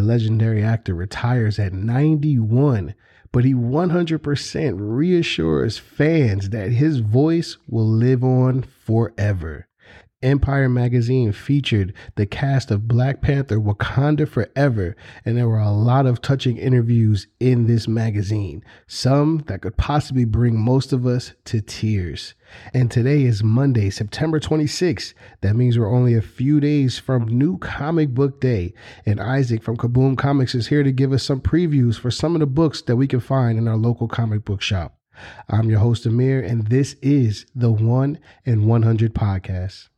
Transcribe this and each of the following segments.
legendary actor, retires at 91, but he 100% reassures fans that his voice will live on forever. Empire magazine featured the cast of Black Panther Wakanda Forever, and there were a lot of touching interviews in this magazine, some that could possibly bring most of us to tears. And today is Monday, September 26th. That means we're only a few days from New Comic Book Day, and Isaac from Kaboom Comics is here to give us some previews for some of the books that we can find in our local comic book shop. I'm your host, Amir, and this is the 1 and 100 podcast.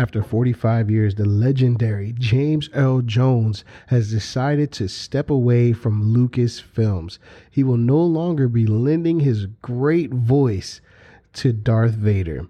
After 45 years, the legendary James Earl Jones has decided to step away from Lucasfilms. He will no longer be lending his great voice to Darth Vader.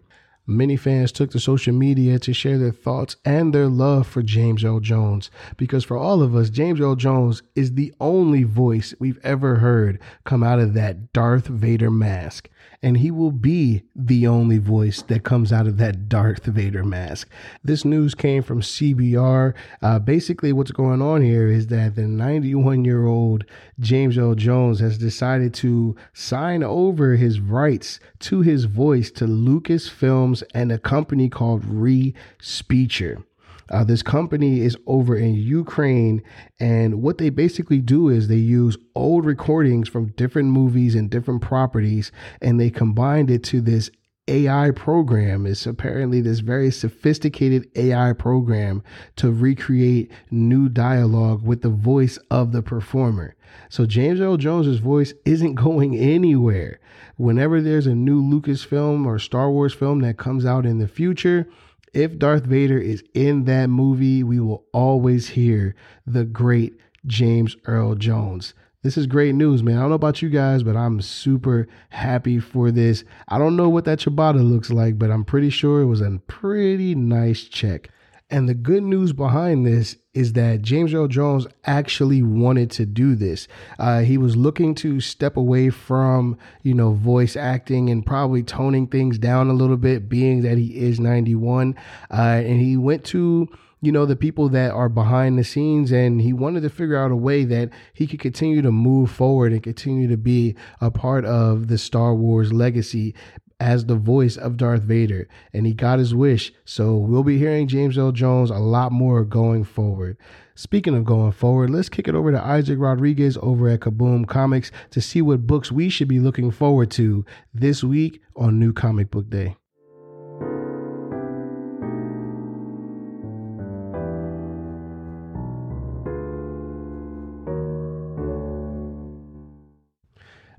Many fans took to social media to share their thoughts and their love for James Earl Jones because for all of us, James Earl Jones is the only voice we've ever heard come out of that Darth Vader mask and he will be the only voice that comes out of that Darth Vader mask. This news came from CBR. Uh, basically, what's going on here is that the 91 year old James Earl Jones has decided to sign over his rights to his voice to Lucasfilms and a company called Respeecher. Uh, this company is over in Ukraine, and what they basically do is they use old recordings from different movies and different properties, and they combined it to this AI program. It's apparently this very sophisticated AI program to recreate new dialogue with the voice of the performer. So James Earl Jones's voice isn't going anywhere. Whenever there's a new Lucasfilm or Star Wars film that comes out in the future, if Darth Vader is in that movie, we will always hear the great James Earl Jones. This is great news, man. I don't know about you guys, but I'm super happy for this. I don't know what that Ciabatta looks like, but I'm pretty sure it was a pretty nice check. And the good news behind this is that James Earl Jones actually wanted to do this. Uh, he was looking to step away from, you know, voice acting and probably toning things down a little bit, being that he is 91. Uh, and he went to, you know, the people that are behind the scenes and he wanted to figure out a way that he could continue to move forward and continue to be a part of the Star Wars legacy as the voice of Darth Vader, and he got his wish. So we'll be hearing James Earl Jones a lot more going forward. Speaking of going forward, let's kick it over to Isaac Rodriguez over at Kaboom Comics to see what books we should be looking forward to this week on New Comic Book Day.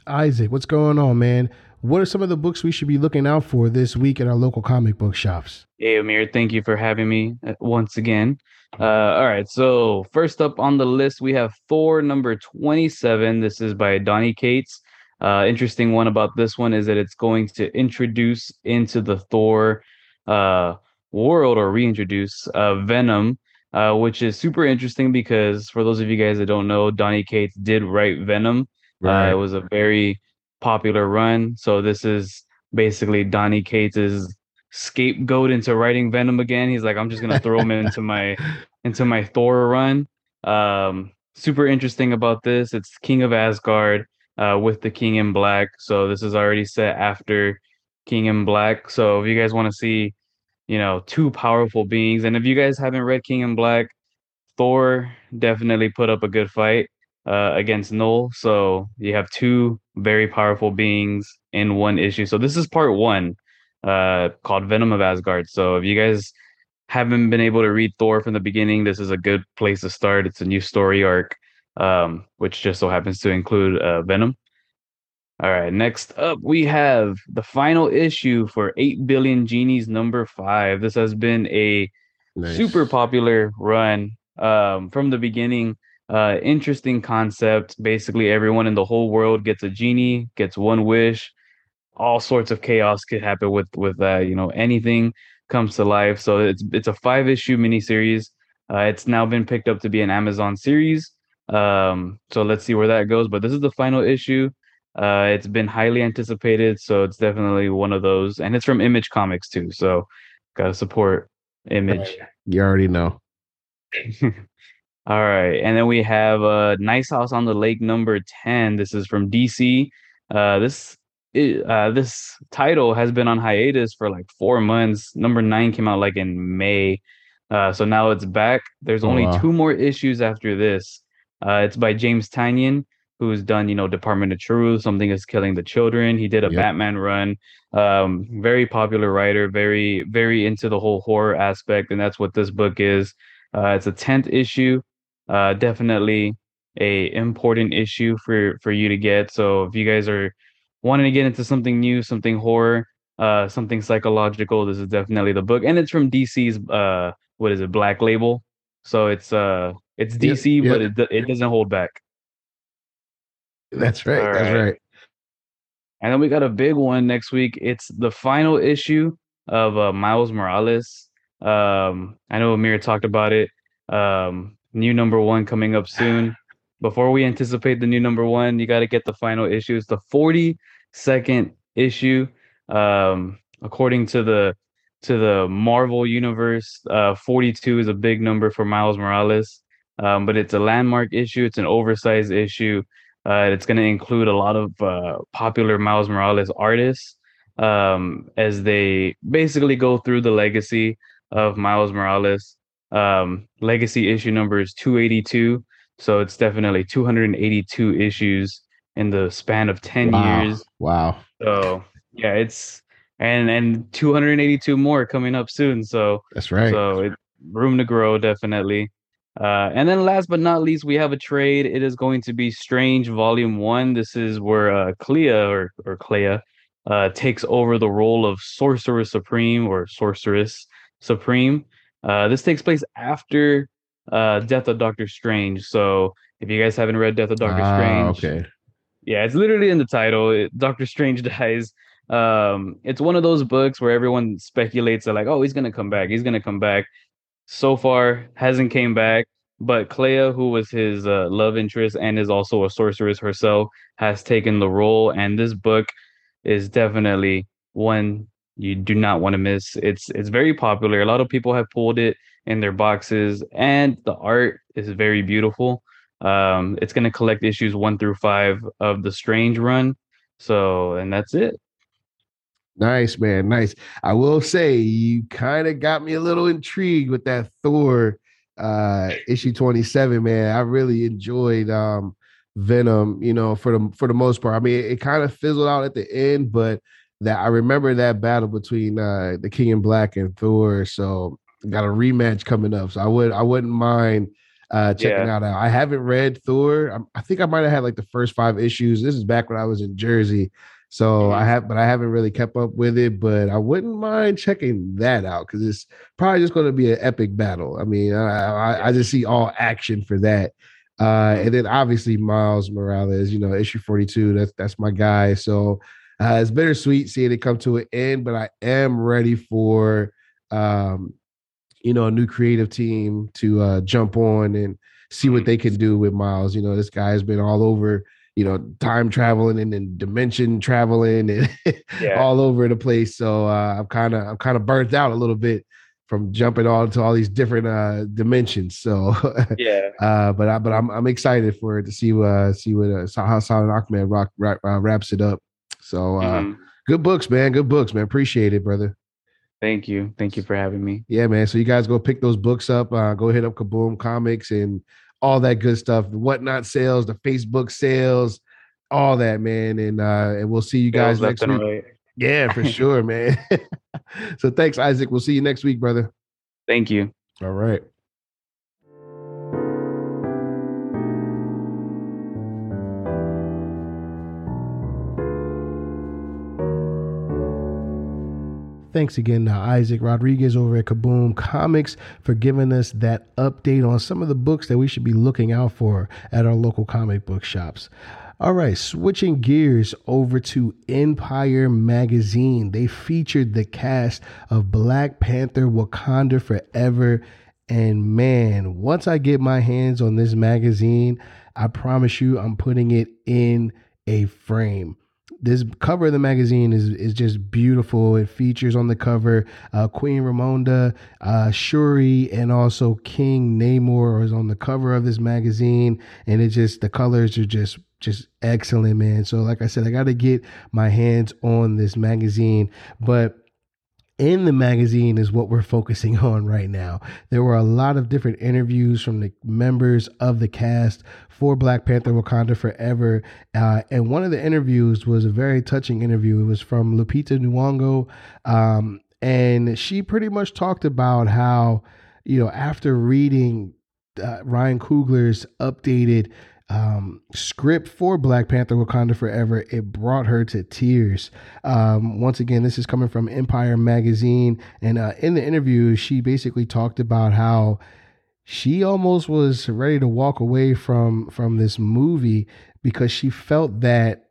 Isaac, what's going on, man? What are some of the books we should be looking out for this week at our local comic book shops? Hey, Amir, thank you for having me uh, once again. Uh, all right, so first up on the list, we have Thor number 27. This is by Donny Cates. Uh, interesting one about this one is that it's going to introduce into the Thor uh, world or reintroduce uh, Venom, uh, which is super interesting because for those of you guys that don't know, Donny Cates did write Venom. Right. Uh, it was a very popular run. So this is basically Donny Cates's scapegoat into writing Venom again. He's like, I'm just gonna throw him into my into my Thor run. Um, super interesting about this. It's King of Asgard uh, with the King in Black. So this is already set after King in Black. So if you guys want to see, you know, two powerful beings, and if you guys haven't read King in Black, Thor definitely put up a good fight uh, against Knull. So you have two very powerful beings in one issue. So this is part one, uh, called Venom of Asgard. So if you guys haven't been able to read Thor from the beginning, this is a good place to start. It's a new story arc, um, which just so happens to include uh, Venom. All right, next up we have the final issue for 8 Billion Genies number five. This has been a nice. super popular run um, from the beginning. Uh, interesting concept. Basically, everyone in the whole world gets a genie, gets one wish. All sorts of chaos could happen with with that. You know, anything comes to life. So it's it's a five issue miniseries. Uh, it's now been picked up to be an Amazon series. Um, so let's see where that goes. But this is the final issue. Uh, it's been highly anticipated, so it's definitely one of those, and it's from Image Comics too. So, gotta support Image. You already know. All right, and then we have uh, Nice House on the Lake number ten. This is from DC. Uh, this uh, this title has been on hiatus for like four months. Number nine came out like in May, uh, so now it's back. There's only Oh, wow. two more issues after this. Uh, it's by James Tynion, who's done you know Department of Truth, Something is Killing the Children. He did a Yep. Batman run. Um, very popular writer, very very into the whole horror aspect, and that's what this book is. Uh, it's a tenth issue. Uh, definitely a important issue for for you to get. So if you guys are wanting to get into something new, something horror, uh, something psychological, this is definitely the book. And it's from DC's uh, what is it, Black Label. So it's uh, it's DC, but it it doesn't hold back. That's right. All That's right. right. And then we got a big one next week. It's the final issue of uh, Miles Morales. Um, I know Amir talked about it. Um, new number one coming up soon. Before we anticipate the new number one, you got to get the final issue. It's the 42nd issue. Um, according to the to the Marvel universe, uh, 42 is a big number for Miles Morales. Um, but it's a landmark issue. It's an oversized issue. Uh, it's going to include a lot of uh, popular Miles Morales artists um, as they basically go through the legacy of Miles Morales. Um, legacy issue number is 282. So it's definitely 282 issues in the span of 10 wow. years. Wow. So yeah, it's and and 282 more coming up soon. So That's right. so it, room to grow, definitely. Uh, and then last but not least, we have a trade. It is going to be Strange Volume One. This is where uh, Clea or or Clea uh, takes over the role of Sorcerer Supreme or Sorceress Supreme. Uh, this takes place after uh, Death of Doctor Strange. So if you guys haven't read Death of Doctor Ah, Strange, okay. yeah, it's literally in the title. It, Doctor Strange dies. Um, it's one of those books where everyone speculates that like, oh, he's gonna come back. He's gonna come back. So far, hasn't came back. But Clea, who was his uh, love interest and is also a sorceress herself, has taken the role. And this book is definitely one you do not want to miss. It's it's very popular. A lot of people have pulled it in their boxes, and the art is very beautiful. Um, it's going to collect issues one through five of the Strange run. So, and that's it. Nice, man. Nice. I will say you kind of got me a little intrigued with that Thor uh issue 27, man. I really enjoyed um Venom, you know, for the for the most part. I mean, it, kind of fizzled out at the end, but that I remember that battle between uh the King in Black and Thor. So got a rematch coming up. So I would I wouldn't mind uh checking Yeah. out. I haven't read Thor. I, I think I might have had like the first five issues. This is back when I was in Jersey. So Mhm. I have, but I haven't really kept up with it. But I wouldn't mind checking that out because it's probably just going to be an epic battle. I mean, I, I, I just see all action for that. Uh, and then obviously Miles Morales, you know, issue forty two. That's that's my guy. So uh, it's bittersweet seeing it come to an end, but I am ready for, um, you know, a new creative team to uh, jump on and see what they can do with Miles. You know, this guy has been all over you know, time traveling and then dimension traveling and Yeah. all over the place. So uh, I'm kind of I'm kind of burnt out a little bit from jumping all to all these different uh, dimensions. So, Yeah. uh, but I but I'm I'm excited for it to see uh, see what uh, how Saladin Ahmed rock, rock uh, wraps it up. So uh, Mhm. good books, man. Good books, man. Appreciate it, brother. Thank you. Thank you for having me. Yeah, man. So you guys go pick those books up. Uh, go hit up Kaboom Comics and all that good stuff. The whatnot sales, the Facebook sales, all that, man. And uh, and we'll see you guys next week. right. Yeah, for sure, man. so thanks, Isaac. We'll see you next week, brother. Thank you. All right. Thanks again to Isaac Rodriguez over at Kaboom Comics for giving us that update on some of the books that we should be looking out for at our local comic book shops. All right, switching gears over to Empire Magazine. They featured the cast of Black Panther Wakanda Forever. And man, once I get my hands on this magazine, I promise you I'm putting it in a frame this cover of the magazine is is just beautiful. It features on the cover uh, Queen Ramonda, uh, Shuri, and also King Namor is on the cover of this magazine, and it just the colors are just just excellent, man. So like I said, I got to get my hands on this magazine, but in the magazine is what we're focusing on right now. There were a lot of different interviews from the members of the cast for Black Panther Wakanda Forever. Uh, and one of the interviews was a very touching interview. It was from Lupita Nyong'o. Um, and she pretty much talked about how, you know, after reading uh, Ryan Coogler's updated um, script for Black Panther Wakanda Forever, it brought her to tears. Um, once again, this is coming from Empire Magazine. And uh, in the interview, she basically talked about how she almost was ready to walk away from from this movie because she felt that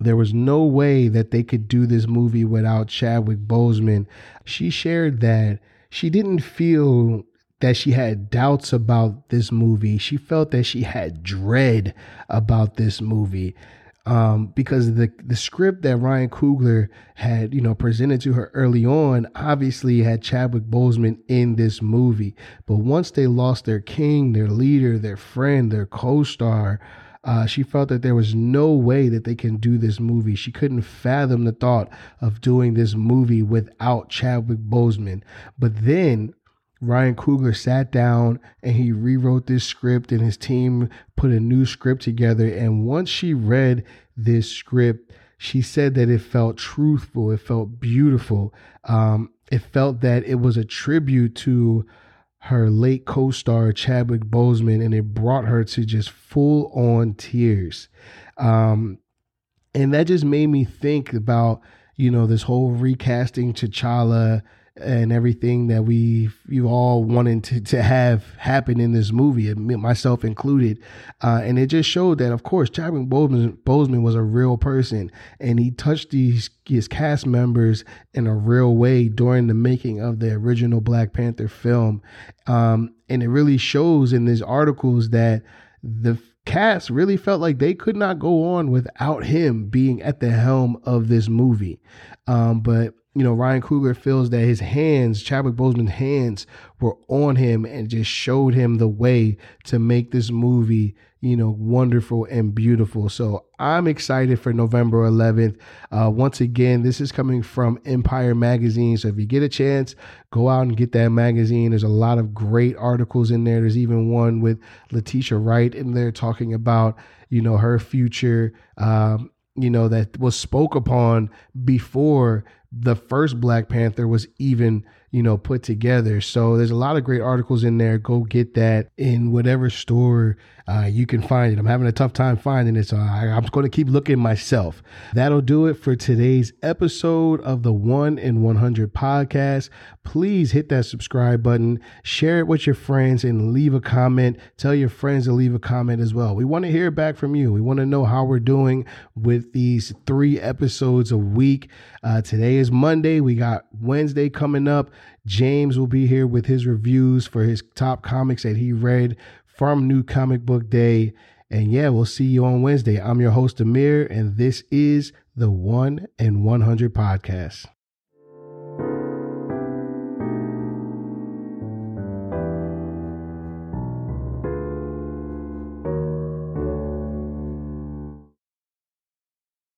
there was no way that they could do this movie without Chadwick Boseman. She shared that she didn't feel that she had doubts about this movie. She felt that she had dread about this movie. Um, because the the script that Ryan Coogler had, you know, presented to her early on, obviously had Chadwick Boseman in this movie. But once they lost their king, their leader, their friend, their co-star, uh, she felt that there was no way that they can do this movie. She couldn't fathom the thought of doing this movie without Chadwick Boseman. But then Ryan Coogler sat down and he rewrote this script, and his team put a new script together. And once she read this script, she said that it felt truthful, it felt beautiful. Um, it felt that it was a tribute to her late co star, Chadwick Boseman, and it brought her to just full on tears. Um, and that just made me think about, you know, this whole recasting T'Challa and everything that we you all wanted to, to have happen in this movie, myself included. Uh, and it just showed that, of course, Chadwick Boseman, Boseman was a real person, and he touched these his cast members in a real way during the making of the original Black Panther film. Um, and it really shows in these articles that the cast really felt like they could not go on without him being at the helm of this movie. Um, but you know, Ryan Coogler feels that his hands, Chadwick Boseman's hands, were on him and just showed him the way to make this movie, you know, wonderful and beautiful. So I'm excited for November 11th. Uh, once again, this is coming from Empire Magazine. So if you get a chance, go out and get that magazine. There's a lot of great articles in there. There's even one with Letitia Wright in there talking about, you know, her future. Um, you know that was spoke upon before the first Black Panther was even, you know, put together. So there's a lot of great articles in there. Go get that in whatever store uh, you can find it. I'm having a tough time finding it, so I, I'm going to keep looking myself. That'll do it for today's episode of the One in 100 podcast. Please hit that subscribe button, share it with your friends, and leave a comment. Tell your friends to leave a comment as well. We want to hear back from you. We want to know how we're doing with these three episodes a week. Uh, today is Monday. We got Wednesday coming up. James will be here with his reviews for his top comics that he read from New Comic Book Day. And yeah, we'll see you on Wednesday. I'm your host, Amir, and this is the One and 100 podcast.